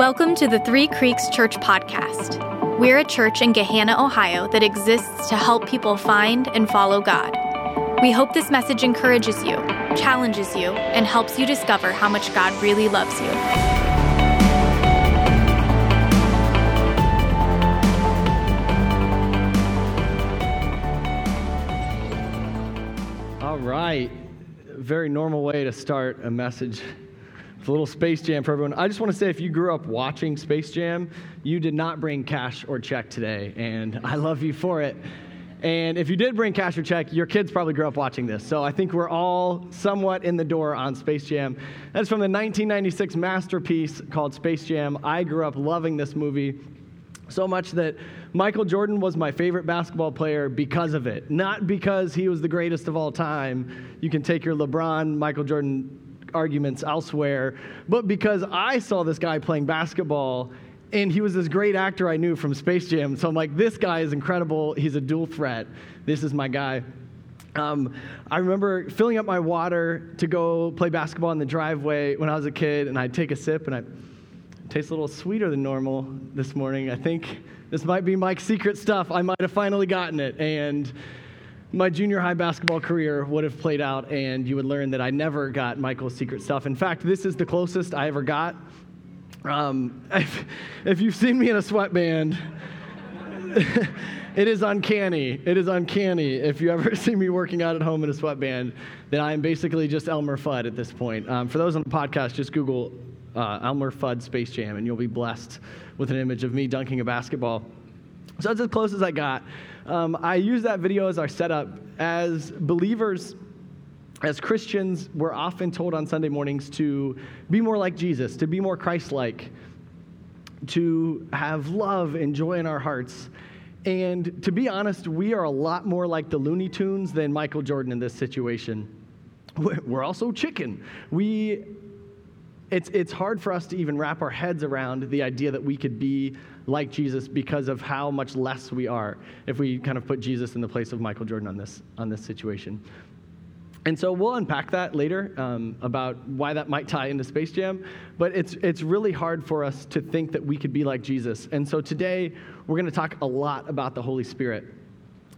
Welcome to the Three Creeks Church Podcast. We're a church in Gahanna, Ohio that exists to help people find and follow God. We hope this message encourages you, challenges you, and helps you discover how much God really loves you. All right. Very normal way to start a message. It's a little Space Jam for everyone. I just want to say if you grew up watching Space Jam, you did not bring cash or check today, and I love you for it. And if you did bring cash or check, your kids probably grew up watching this. So I think we're all somewhat in the door on Space Jam. That's from the 1996 masterpiece called Space Jam. I grew up loving this movie so much that Michael Jordan was my favorite basketball player because of it. Not because he was the greatest of all time. You can take your LeBron, Michael Jordan arguments elsewhere, but because I saw this guy playing basketball and he was this great actor I knew from Space Jam. So I'm like, this guy is incredible. He's a dual threat. This is my guy. Um, I remember filling up my water to go play basketball in the driveway when I was a kid, and I'd take a sip, and I tastes a little sweeter than normal this morning. I think this might be Mike's secret stuff. I might have finally gotten it, and my junior high basketball career would have played out, and you would learn that I never got Michael's secret stuff. In fact, this is the closest I ever got. Um, if, if you've seen me in a sweatband, it is uncanny. It is uncanny. If you ever see me working out at home in a sweatband, then I am basically just Elmer Fudd at this point. Um, for those on the podcast, just Google uh, Elmer Fudd Space Jam, and you'll be blessed with an image of me dunking a basketball. So that's as close as I got. Um, I use that video as our setup. As believers, as Christians, we're often told on Sunday mornings to be more like Jesus, to be more Christ like, to have love and joy in our hearts. And to be honest, we are a lot more like the Looney Tunes than Michael Jordan in this situation. We're also chicken. We it's, it's hard for us to even wrap our heads around the idea that we could be like Jesus because of how much less we are if we kind of put Jesus in the place of Michael Jordan on this, on this situation. And so we'll unpack that later um, about why that might tie into Space Jam. But it's, it's really hard for us to think that we could be like Jesus. And so today we're going to talk a lot about the Holy Spirit.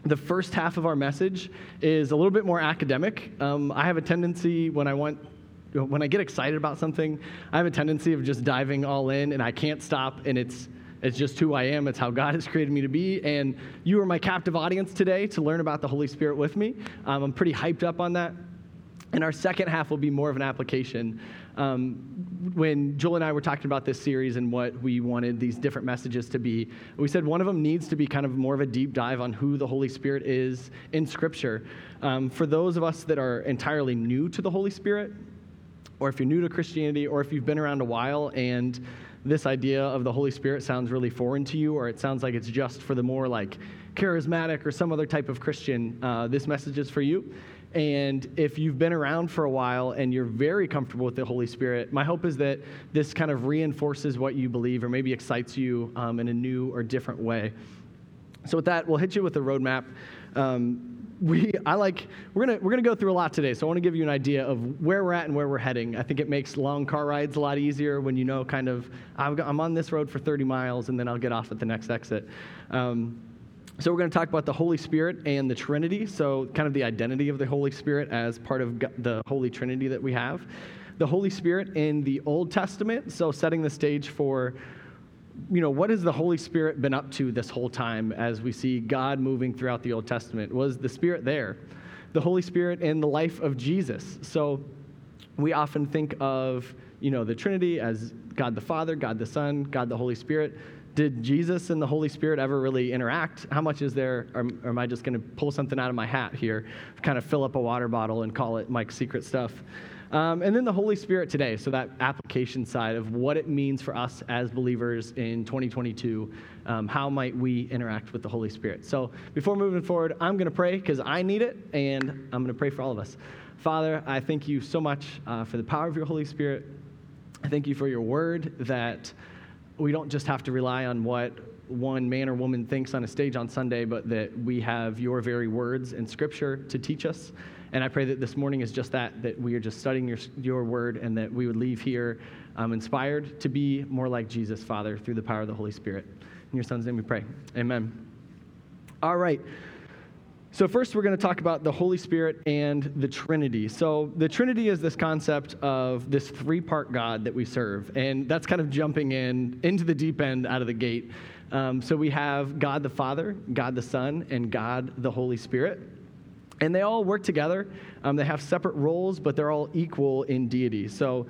The first half of our message is a little bit more academic. Um, I have a tendency when I want when I get excited about something, I have a tendency of just diving all in and I can't stop and it's it's just who I am. It's how God has created me to be. And you are my captive audience today to learn about the Holy Spirit with me. Um, I'm pretty hyped up on that. And our second half will be more of an application. Um, when Joel and I were talking about this series and what we wanted these different messages to be, we said one of them needs to be kind of more of a deep dive on who the Holy Spirit is in Scripture. Um, for those of us that are entirely new to the Holy Spirit, or if you're new to Christianity, or if you've been around a while and this idea of the Holy Spirit sounds really foreign to you, or it sounds like it's just for the more like charismatic or some other type of Christian, uh, this message is for you. And if you've been around for a while and you're very comfortable with the Holy Spirit, my hope is that this kind of reinforces what you believe or maybe excites you um, in a new or different way. So, with that, we'll hit you with a roadmap. Um, we I like we're gonna we're gonna go through a lot today, so I want to give you an idea of where we're at and where we're heading. I think it makes long car rides a lot easier when you know kind of I'm on this road for 30 miles and then I'll get off at the next exit. Um, so we're going to talk about the Holy Spirit and the Trinity. So kind of the identity of the Holy Spirit as part of the Holy Trinity that we have. The Holy Spirit in the Old Testament. So setting the stage for you know, what has the Holy Spirit been up to this whole time as we see God moving throughout the Old Testament? Was the Spirit there? The Holy Spirit in the life of Jesus. So we often think of, you know, the Trinity as God the Father, God the Son, God the Holy Spirit. Did Jesus and the Holy Spirit ever really interact? How much is there, or, or am I just going to pull something out of my hat here, kind of fill up a water bottle and call it Mike's secret stuff? Um, and then the Holy Spirit today, so that application side of what it means for us as believers in 2022. Um, how might we interact with the Holy Spirit? So before moving forward, I'm going to pray because I need it, and I'm going to pray for all of us. Father, I thank you so much uh, for the power of your Holy Spirit. I thank you for your word that we don't just have to rely on what one man or woman thinks on a stage on Sunday, but that we have your very words in Scripture to teach us. And I pray that this morning is just that, that we are just studying your, your word and that we would leave here um, inspired to be more like Jesus, Father, through the power of the Holy Spirit. In your Son's name we pray. Amen. All right. So, first, we're going to talk about the Holy Spirit and the Trinity. So, the Trinity is this concept of this three part God that we serve. And that's kind of jumping in into the deep end out of the gate. Um, so, we have God the Father, God the Son, and God the Holy Spirit. And they all work together. Um, they have separate roles, but they're all equal in deity. So,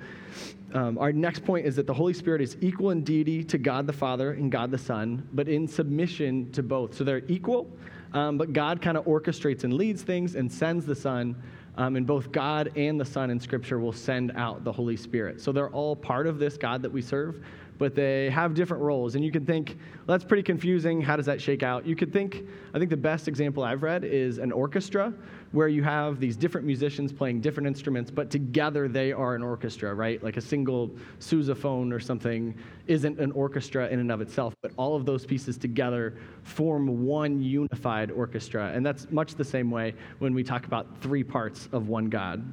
um, our next point is that the Holy Spirit is equal in deity to God the Father and God the Son, but in submission to both. So, they're equal um, but God kind of orchestrates and leads things and sends the Son. Um, and both God and the Son in Scripture will send out the Holy Spirit. So they're all part of this God that we serve, but they have different roles. And you can think, well, that's pretty confusing. How does that shake out? You could think, I think the best example I've read is an orchestra where you have these different musicians playing different instruments, but together they are an orchestra, right? Like a single sousaphone or something isn't an orchestra in and of itself, but all of those pieces together form one unified orchestra. And that's much the same way when we talk about three parts of one God.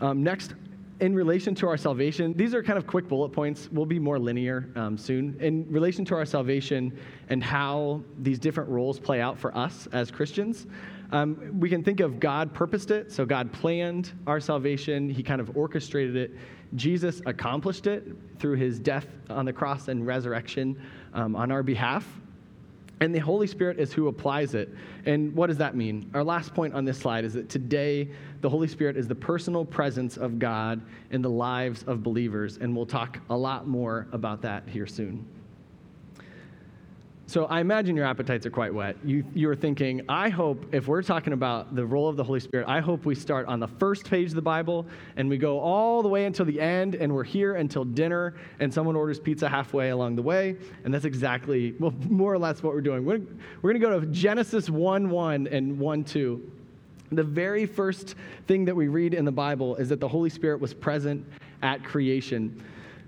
Um, next, in relation to our salvation, these are kind of quick bullet points. We'll be more linear um, soon. In relation to our salvation and how these different roles play out for us as Christians, um, we can think of God purposed it. So God planned our salvation, He kind of orchestrated it. Jesus accomplished it through His death on the cross and resurrection um, on our behalf. And the Holy Spirit is who applies it. And what does that mean? Our last point on this slide is that today the Holy Spirit is the personal presence of God in the lives of believers. And we'll talk a lot more about that here soon. So I imagine your appetites are quite whet. You, you are thinking, I hope if we're talking about the role of the Holy Spirit, I hope we start on the first page of the Bible and we go all the way until the end and we're here until dinner and someone orders pizza halfway along the way. And that's exactly, well, more or less what we're doing. We're, we're going to go to Genesis 1 1 and 1 2. The very first thing that we read in the Bible is that the Holy Spirit was present at creation.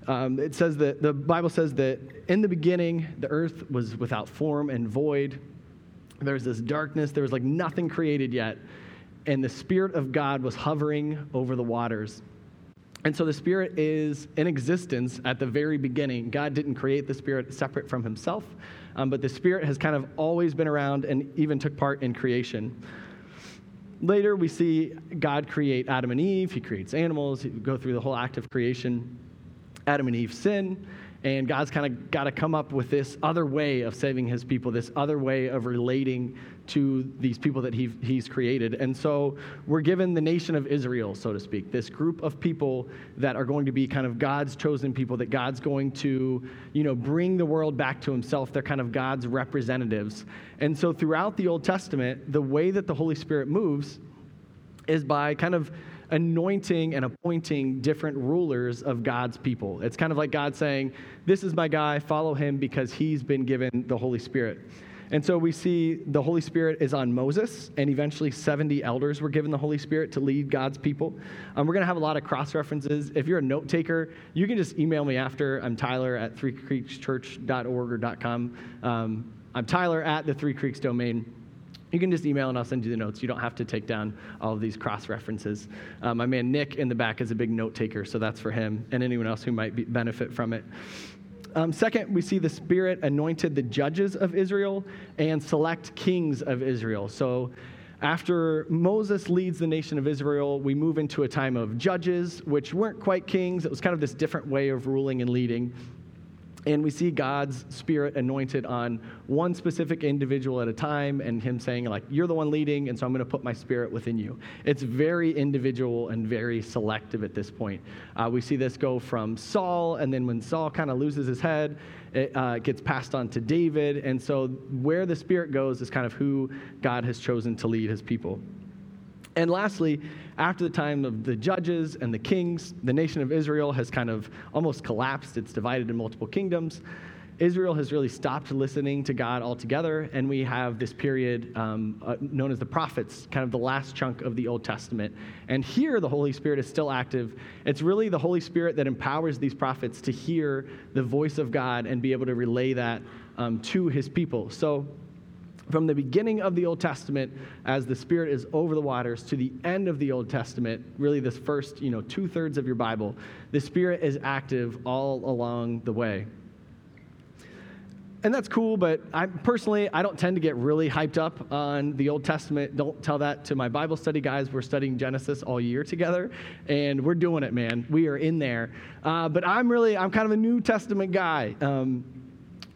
Um, it says that the Bible says that in the beginning, the earth was without form and void. There was this darkness, there was like nothing created yet. And the Spirit of God was hovering over the waters. And so the Spirit is in existence at the very beginning. God didn't create the Spirit separate from Himself, um, but the Spirit has kind of always been around and even took part in creation. Later, we see God create Adam and Eve. He creates animals. He go through the whole act of creation. Adam and Eve sin, and God's kind of got to come up with this other way of saving his people, this other way of relating to these people that he, he's created. And so we're given the nation of Israel, so to speak, this group of people that are going to be kind of God's chosen people, that God's going to, you know, bring the world back to himself. They're kind of God's representatives. And so throughout the Old Testament, the way that the Holy Spirit moves is by kind of anointing and appointing different rulers of God's people. It's kind of like God saying, This is my guy, follow him because he's been given the Holy Spirit. And so we see the Holy Spirit is on Moses, and eventually 70 elders were given the Holy Spirit to lead God's people. Um, we're going to have a lot of cross references. If you're a note taker, you can just email me after. I'm Tyler at threecreekschurch.org or .com. Um, I'm Tyler at the Three Creeks domain you can just email and I'll send you the notes. You don't have to take down all of these cross references. Uh, my man Nick in the back is a big note taker, so that's for him and anyone else who might be, benefit from it. Um, second, we see the Spirit anointed the judges of Israel and select kings of Israel. So after Moses leads the nation of Israel, we move into a time of judges, which weren't quite kings. It was kind of this different way of ruling and leading. And we see God's Spirit anointed on one specific individual at a time, and Him saying, like, you're the one leading, and so I'm going to put my Spirit within you. It's very individual and very selective at this point. Uh, we see this go from Saul, and then when Saul kind of loses his head, it uh, gets passed on to David. And so where the Spirit goes is kind of who God has chosen to lead His people. And lastly, after the time of the judges and the kings, the nation of Israel has kind of almost collapsed. It's divided in multiple kingdoms. Israel has really stopped listening to God altogether, and we have this period um, uh, known as the prophets, kind of the last chunk of the Old Testament. And here, the Holy Spirit is still active. It's really the Holy Spirit that empowers these prophets to hear the voice of God and be able to relay that um, to his people. So, from the beginning of the Old Testament, as the Spirit is over the waters, to the end of the Old Testament, really this first, you know, two thirds of your Bible, the Spirit is active all along the way. And that's cool, but I personally, I don't tend to get really hyped up on the Old Testament. Don't tell that to my Bible study guys. We're studying Genesis all year together, and we're doing it, man. We are in there. Uh, but I'm really, I'm kind of a New Testament guy. Um,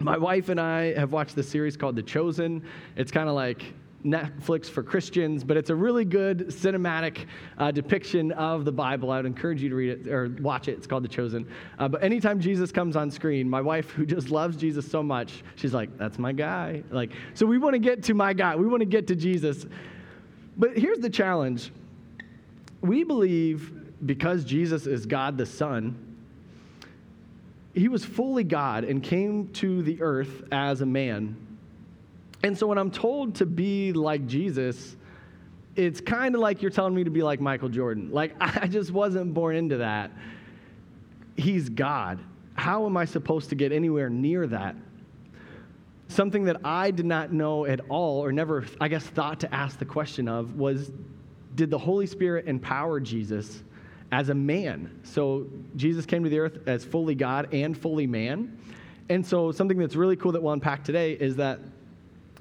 my wife and I have watched this series called The Chosen. It's kind of like Netflix for Christians, but it's a really good cinematic uh, depiction of the Bible. I would encourage you to read it or watch it. It's called The Chosen. Uh, but anytime Jesus comes on screen, my wife, who just loves Jesus so much, she's like, "That's my guy." Like, so we want to get to my guy. We want to get to Jesus. But here's the challenge: we believe because Jesus is God the Son he was fully God and came to the earth as a man. And so when I'm told to be like Jesus, it's kind of like you're telling me to be like Michael Jordan. Like, I just wasn't born into that. He's God. How am I supposed to get anywhere near that? Something that I did not know at all, or never, I guess, thought to ask the question of was did the Holy Spirit empower Jesus as a man. So Jesus came to the earth as fully God and fully man. And so something that's really cool that we'll unpack today is that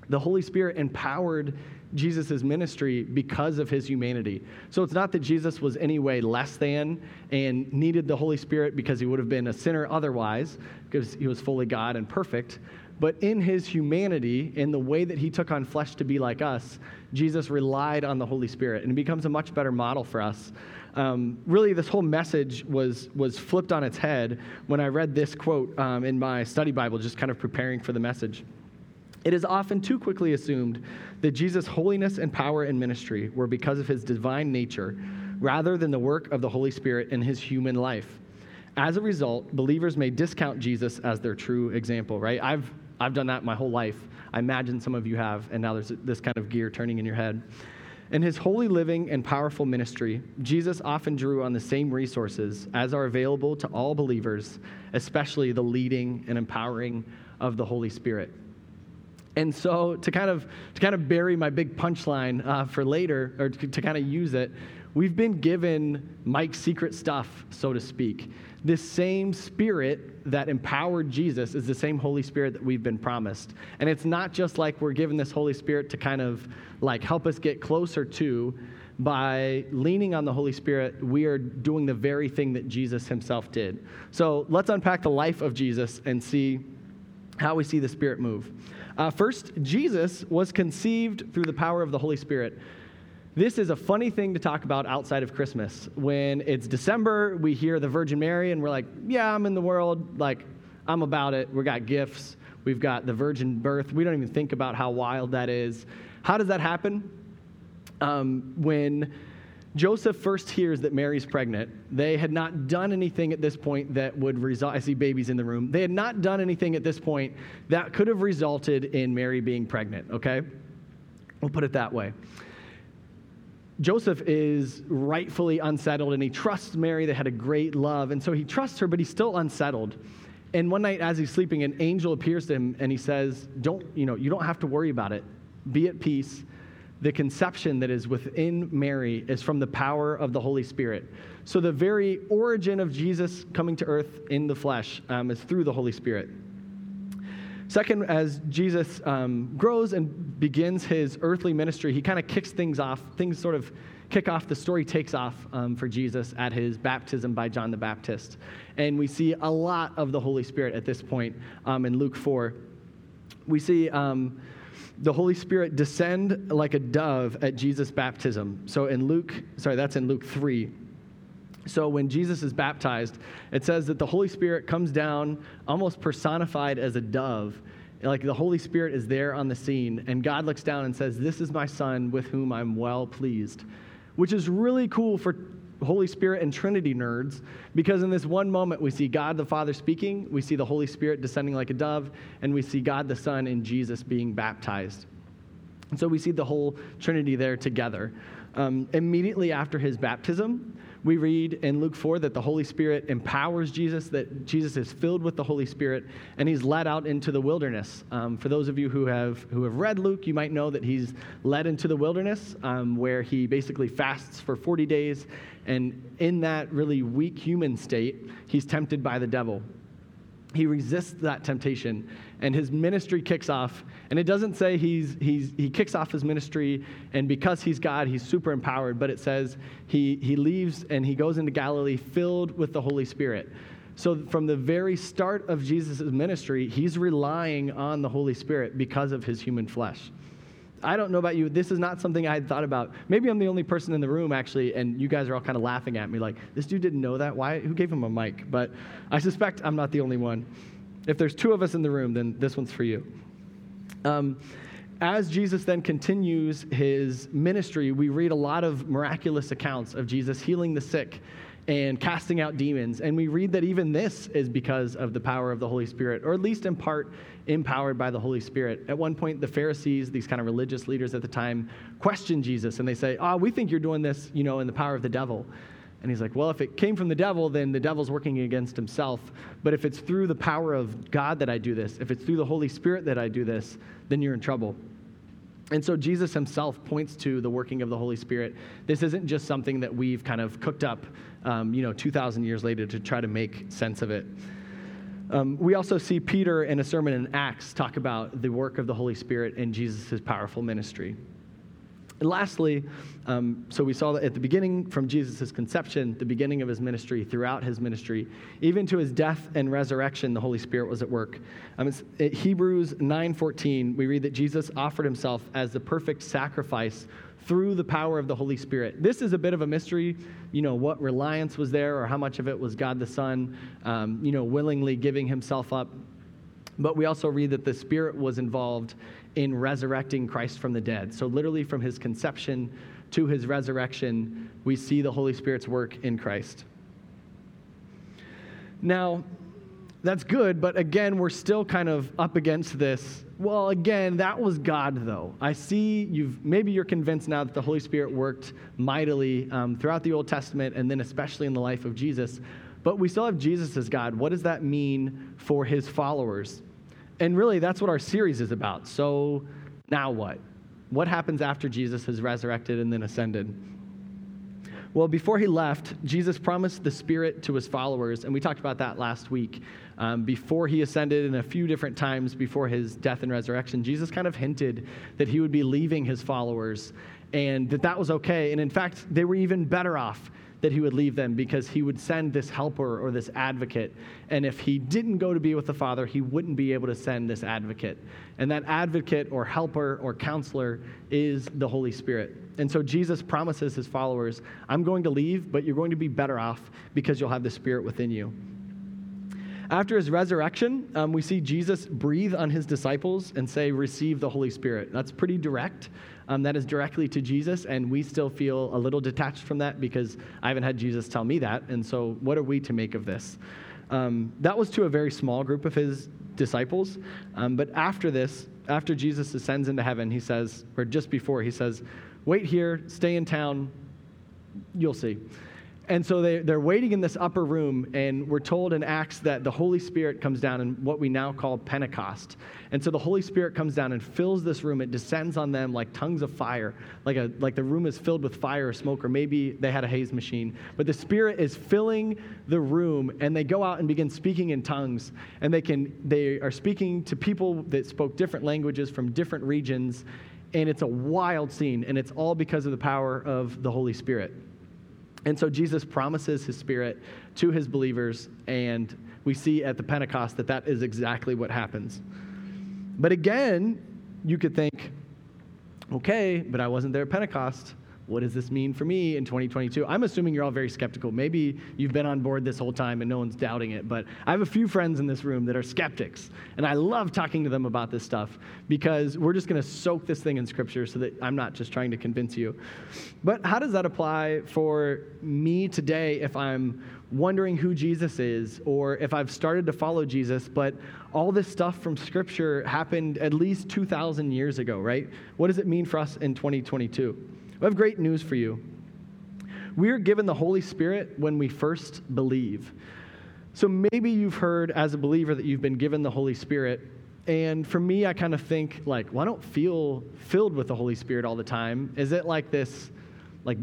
the Holy Spirit empowered Jesus' ministry because of his humanity. So it's not that Jesus was any way less than and needed the Holy Spirit because he would have been a sinner otherwise, because he was fully God and perfect. But in his humanity, in the way that he took on flesh to be like us, Jesus relied on the Holy Spirit. And it becomes a much better model for us um, really this whole message was, was flipped on its head when I read this quote um, in my study Bible, just kind of preparing for the message. It is often too quickly assumed that Jesus' holiness and power and ministry were because of his divine nature rather than the work of the Holy Spirit in his human life. As a result, believers may discount Jesus as their true example, right? I've, I've done that my whole life. I imagine some of you have, and now there's this kind of gear turning in your head. In his holy living and powerful ministry, Jesus often drew on the same resources as are available to all believers, especially the leading and empowering of the Holy Spirit. And so, to kind of to kind of bury my big punchline uh, for later, or to, to kind of use it, we've been given Mike's secret stuff, so to speak. This same spirit that empowered Jesus is the same Holy Spirit that we've been promised. And it's not just like we're given this Holy Spirit to kind of like help us get closer to. By leaning on the Holy Spirit, we are doing the very thing that Jesus himself did. So let's unpack the life of Jesus and see how we see the Spirit move. Uh, first, Jesus was conceived through the power of the Holy Spirit. This is a funny thing to talk about outside of Christmas. When it's December, we hear the Virgin Mary and we're like, yeah, I'm in the world. Like, I'm about it. We got gifts. We've got the virgin birth. We don't even think about how wild that is. How does that happen? Um, when Joseph first hears that Mary's pregnant, they had not done anything at this point that would result. I see babies in the room. They had not done anything at this point that could have resulted in Mary being pregnant, okay? We'll put it that way. Joseph is rightfully unsettled and he trusts Mary. They had a great love. And so he trusts her, but he's still unsettled. And one night as he's sleeping, an angel appears to him and he says, Don't, you know, you don't have to worry about it. Be at peace. The conception that is within Mary is from the power of the Holy Spirit. So the very origin of Jesus coming to earth in the flesh um, is through the Holy Spirit. Second, as Jesus um, grows and begins his earthly ministry, he kind of kicks things off. Things sort of kick off. The story takes off um, for Jesus at his baptism by John the Baptist. And we see a lot of the Holy Spirit at this point um, in Luke 4. We see um, the Holy Spirit descend like a dove at Jesus' baptism. So in Luke, sorry, that's in Luke 3. So when Jesus is baptized, it says that the Holy Spirit comes down almost personified as a dove. Like the Holy Spirit is there on the scene, and God looks down and says, This is my son with whom I'm well pleased. Which is really cool for Holy Spirit and Trinity nerds because in this one moment we see God the Father speaking, we see the Holy Spirit descending like a dove, and we see God the Son and Jesus being baptized. And so we see the whole Trinity there together. Um, immediately after his baptism, we read in Luke 4 that the Holy Spirit empowers Jesus, that Jesus is filled with the Holy Spirit, and he's led out into the wilderness. Um, for those of you who have, who have read Luke, you might know that he's led into the wilderness um, where he basically fasts for 40 days. And in that really weak human state, he's tempted by the devil he resists that temptation and his ministry kicks off. And it doesn't say he's, he's, he kicks off his ministry and because he's god he's super empowered but it says he, he leaves and he goes into galilee filled with the holy spirit. So from the very start of jesus' ministry he's relying on the holy spirit because of his human flesh I don't know about you. This is not something I had thought about. Maybe I'm the only person in the room, actually, and you guys are all kind of laughing at me like, this dude didn't know that. Why? Who gave him a mic? But I suspect I'm not the only one. If there's two of us in the room, then this one's for you. Um, as Jesus then continues his ministry, we read a lot of miraculous accounts of Jesus healing the sick and casting out demons. And we read that even this is because of the power of the Holy Spirit, or at least in part empowered by the Holy Spirit. At one point, the Pharisees, these kind of religious leaders at the time, question Jesus and they say, Oh, we think you're doing this, you know, in the power of the devil. And he's like, Well, if it came from the devil, then the devil's working against himself. But if it's through the power of God that I do this, if it's through the Holy Spirit that I do this, then you're in trouble. And so Jesus himself points to the working of the Holy Spirit. This isn't just something that we've kind of cooked up, um, you know, 2,000 years later to try to make sense of it. Um, we also see Peter in a sermon in Acts talk about the work of the Holy Spirit in Jesus' powerful ministry. And lastly, um, so we saw that at the beginning, from Jesus' conception, the beginning of his ministry, throughout his ministry, even to his death and resurrection, the Holy Spirit was at work. Um, at Hebrews 9:14, we read that Jesus offered himself as the perfect sacrifice through the power of the Holy Spirit. This is a bit of a mystery, you know, what reliance was there or how much of it was God the Son, um, you know, willingly giving himself up. But we also read that the Spirit was involved in resurrecting Christ from the dead. So, literally, from his conception to his resurrection, we see the Holy Spirit's work in Christ. Now, that's good, but again, we're still kind of up against this. Well, again, that was God, though. I see you've maybe you're convinced now that the Holy Spirit worked mightily um, throughout the Old Testament and then especially in the life of Jesus. But we still have Jesus as God. What does that mean for his followers? And really, that's what our series is about. So now what? What happens after Jesus has resurrected and then ascended? Well, before he left, Jesus promised the Spirit to his followers, and we talked about that last week. Um, before he ascended, and a few different times before his death and resurrection, Jesus kind of hinted that he would be leaving his followers and that that was okay. And in fact, they were even better off that he would leave them because he would send this helper or this advocate. And if he didn't go to be with the Father, he wouldn't be able to send this advocate. And that advocate or helper or counselor is the Holy Spirit. And so Jesus promises his followers, I'm going to leave, but you're going to be better off because you'll have the Spirit within you. After his resurrection, um, we see Jesus breathe on his disciples and say, Receive the Holy Spirit. That's pretty direct. Um, that is directly to Jesus, and we still feel a little detached from that because I haven't had Jesus tell me that. And so, what are we to make of this? Um, that was to a very small group of his disciples. Um, but after this, after Jesus ascends into heaven, he says, or just before, he says, Wait here, stay in town, you'll see. And so they, they're waiting in this upper room, and we're told in Acts that the Holy Spirit comes down in what we now call Pentecost. And so the Holy Spirit comes down and fills this room. It descends on them like tongues of fire, like, a, like the room is filled with fire or smoke, or maybe they had a haze machine. But the Spirit is filling the room, and they go out and begin speaking in tongues. And they, can, they are speaking to people that spoke different languages from different regions. And it's a wild scene, and it's all because of the power of the Holy Spirit. And so Jesus promises his spirit to his believers, and we see at the Pentecost that that is exactly what happens. But again, you could think, okay, but I wasn't there at Pentecost what does this mean for me in 2022? I'm assuming you're all very skeptical. Maybe you've been on board this whole time and no one's doubting it, but I have a few friends in this room that are skeptics, and I love talking to them about this stuff because we're just going to soak this thing in scripture so that I'm not just trying to convince you. But how does that apply for me today if I'm wondering who Jesus is or if I've started to follow Jesus, but all this stuff from scripture happened at least 2,000 years ago, right? What does it mean for us in 2022? I have great news for you. we're given the Holy Spirit when we first believe. So maybe you've heard as a believer that you've been given the Holy Spirit. And for me, I kind of think, like, well, I don't feel filled with the Holy Spirit all the time. Is it like this, like,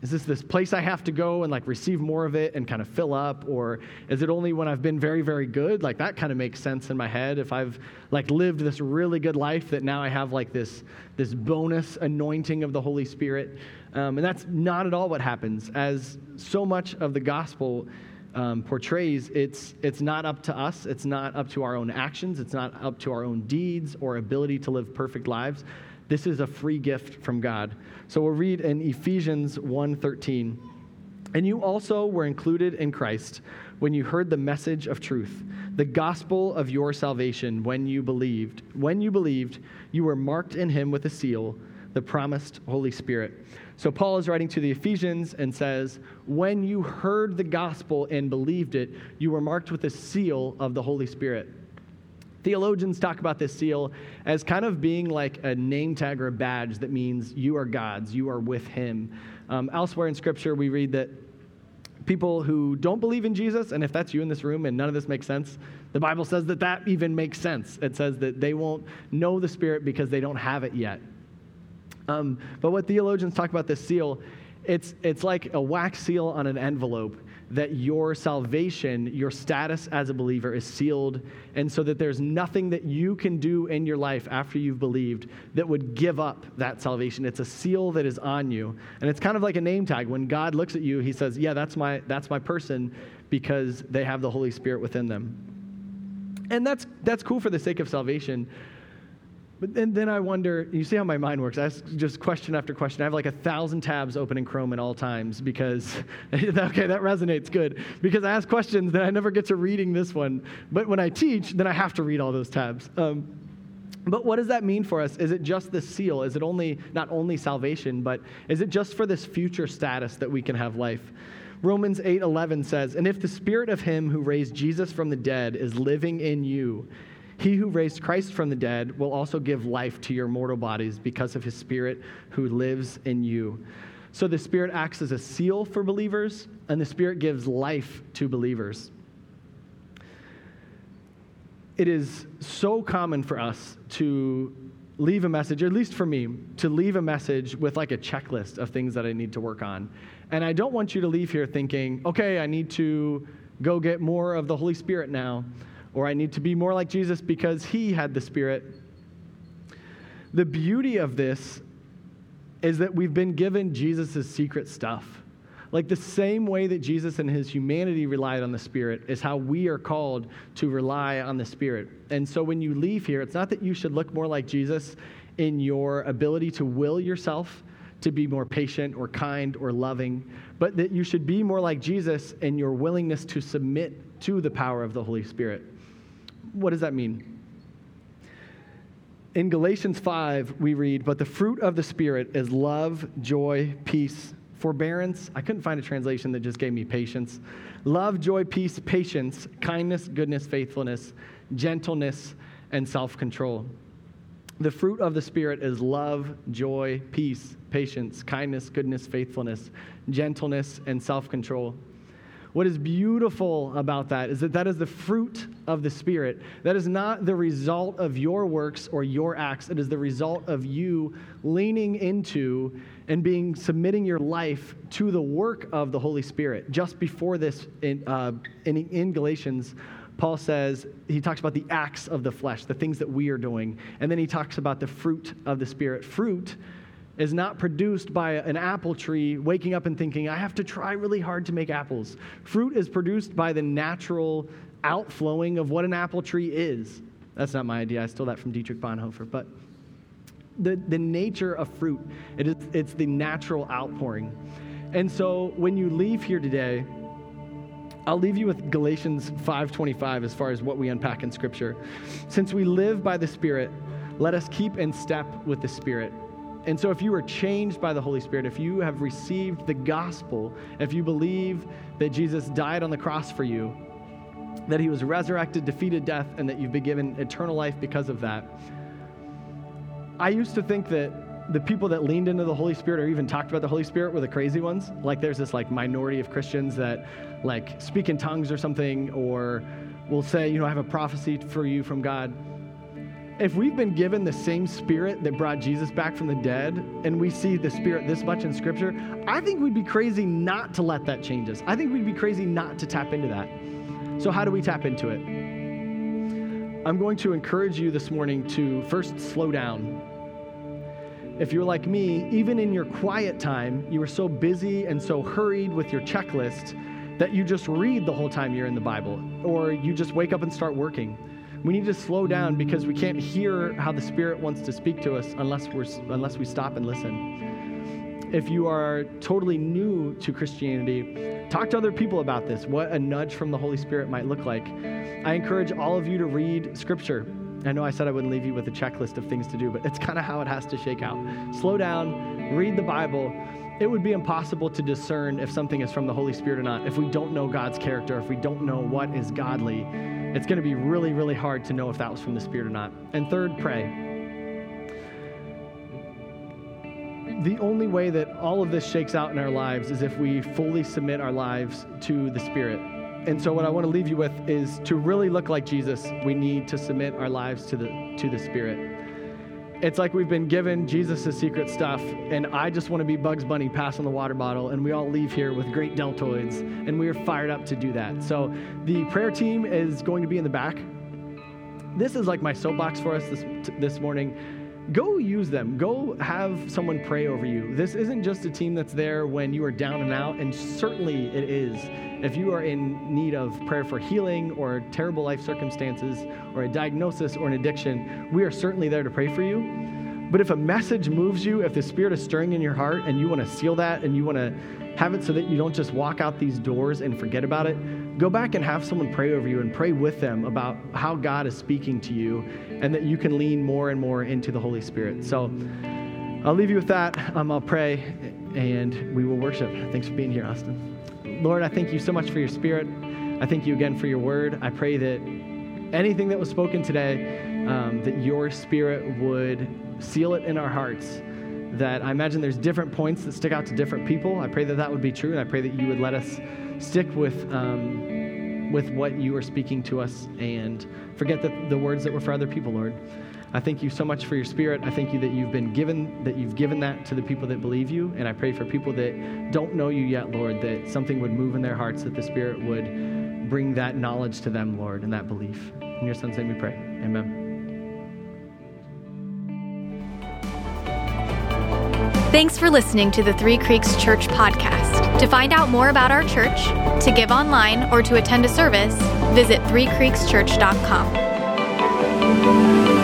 is this this place I have to go and like receive more of it and kind of fill up? Or is it only when I've been very, very good? Like that kind of makes sense in my head. If I've like lived this really good life that now I have like this, this bonus anointing of the Holy Spirit. Um, and that's not at all what happens. As so much of the gospel um, portrays, it's, it's not up to us. It's not up to our own actions. It's not up to our own deeds or ability to live perfect lives. This is a free gift from God. So we'll read in Ephesians 1:13. And you also were included in Christ when you heard the message of truth, the gospel of your salvation when you believed. When you believed, you were marked in him with a seal, the promised Holy Spirit. So Paul is writing to the Ephesians and says, When you heard the gospel and believed it, you were marked with a seal of the Holy Spirit. Theologians talk about this seal as kind of being like a name tag or a badge that means you are God's, you are with Him. Um, elsewhere in Scripture, we read that people who don't believe in Jesus, and if that's you in this room and none of this makes sense, the Bible says that that even makes sense. It says that they won't know the Spirit because they don't have it yet. Um, but what theologians talk about this seal, it's, it's like a wax seal on an envelope that your salvation, your status as a believer is sealed, and so that there's nothing that you can do in your life after you've believed that would give up that salvation. It's a seal that is on you. And it's kind of like a name tag. When God looks at you, he says, Yeah, that's my, that's my person because they have the Holy Spirit within them. And that's, that's cool for the sake of salvation. But then, then I wonder, you see how my mind works. I ask just question after question. I have like a thousand tabs open in Chrome at all times because, okay, that resonates good. Because I ask questions, then I never get to reading this one. But when I teach, then I have to read all those tabs. Um, but what does that mean for us? Is it just the seal? Is it only, not only salvation, but is it just for this future status that we can have life? Romans 8:11 says, "And if the spirit of him who raised Jesus from the dead is living in you, he who raised Christ from the dead will also give life to your mortal bodies because of his Spirit who lives in you. So the Spirit acts as a seal for believers, and the Spirit gives life to believers. It is so common for us to leave a message, at least for me, to leave a message with like a checklist of things that I need to work on. And I don't want you to leave here thinking, okay, I need to go get more of the Holy Spirit now or I need to be more like Jesus because he had the Spirit. The beauty of this is that we've been given Jesus' secret stuff. Like the same way that Jesus and his humanity relied on the Spirit is how we are called to rely on the Spirit. And so when you leave here, it's not that you should look more like Jesus in your ability to will yourself to be more patient or kind or loving, but that you should be more like Jesus in your willingness to submit to the power of the Holy Spirit. What does that mean? In Galatians 5, we read, But the fruit of the Spirit is love, joy, peace, forbearance. I couldn't find a translation that just gave me patience. Love, joy, peace, patience, kindness, goodness, faithfulness, gentleness, and self control. The fruit of the Spirit is love, joy, peace, patience, kindness, goodness, faithfulness, gentleness, and self control. What is beautiful about that is that that is the fruit of the Spirit. That is not the result of your works or your acts. It is the result of you leaning into and being submitting your life to the work of the Holy Spirit. Just before this, in, uh, in, in Galatians, Paul says, he talks about the acts of the flesh, the things that we are doing. And then he talks about the fruit of the Spirit. Fruit is not produced by an apple tree waking up and thinking, I have to try really hard to make apples. Fruit is produced by the natural outflowing of what an apple tree is. That's not my idea. I stole that from Dietrich Bonhoeffer. But the, the nature of fruit, it is, it's the natural outpouring. And so when you leave here today, I'll leave you with Galatians 5:25 as far as what we unpack in scripture. Since we live by the Spirit, let us keep in step with the Spirit. And so, if you are changed by the Holy Spirit, if you have received the gospel, if you believe that Jesus died on the cross for you, that he was resurrected, defeated death, and that you've been given eternal life because of that, I used to think that the people that leaned into the Holy Spirit or even talked about the Holy Spirit were the crazy ones. Like there's this like minority of Christians that like speak in tongues or something, or will say, you know, I have a prophecy for you from God. If we've been given the same spirit that brought Jesus back from the dead, and we see the spirit this much in Scripture, I think we'd be crazy not to let that change us. I think we'd be crazy not to tap into that. So, how do we tap into it? I'm going to encourage you this morning to first slow down if you're like me, even in your quiet time, you are so busy and so hurried with your checklist that you just read the whole time you're in the Bible, or you just wake up and start working. We need to slow down because we can't hear how the Spirit wants to speak to us unless, we're, unless we stop and listen. If you are totally new to Christianity, talk to other people about this, what a nudge from the Holy Spirit might look like. I encourage all of you to read Scripture. I know I said I wouldn't leave you with a checklist of things to do, but it's kind of how it has to shake out. Slow down, read the Bible. It would be impossible to discern if something is from the Holy Spirit or not if we don't know God's character, if we don't know what is godly. It's going to be really, really hard to know if that was from the Spirit or not. And third, pray. the only way that all of this shakes out in our lives is if we fully submit our lives to the Spirit. And so what I want to leave you with is to really look like Jesus, we need to submit our lives to the to the Spirit. It's like we've been given Jesus' secret stuff, and I just want to be Bugs Bunny passing the water bottle, and we all leave here with great deltoids, and we are fired up to do that. So the prayer team is going to be in the back. This is like my soapbox for us this, this morning go use them. Go have someone pray over you. This isn't just a team that's there when you are down and out, and certainly it is. If you are in need of prayer for healing or terrible life circumstances or a diagnosis or an addiction, we are certainly there to pray for you. But if a message moves you, if the Spirit is stirring in your heart and you want to seal that and you want to have it so that you don't just walk out these doors and forget about it, go back and have someone pray over you and pray with them about how God is speaking to you and that you can lean more and more into the Holy Spirit. So I'll leave you with that. Um, I'll pray and we will worship. Thanks for being here, Austin. Lord, I thank you so much for your spirit. I thank you again for your word. I pray that anything that was spoken today, um, that your spirit would seal it in our hearts that I imagine there's different points that stick out to different people. I pray that that would be true, and I pray that you would let us stick with um, with what you are speaking to us and forget the, the words that were for other people, Lord. I thank you so much for your spirit. I thank you that you've been given that you've given that to the people that believe you, and I pray for people that don't know you yet, Lord, that something would move in their hearts, that the Spirit would bring that knowledge to them, Lord, and that belief. In your Son's name we pray. Amen. Thanks for listening to the Three Creeks Church podcast. To find out more about our church, to give online, or to attend a service, visit threecreekschurch.com.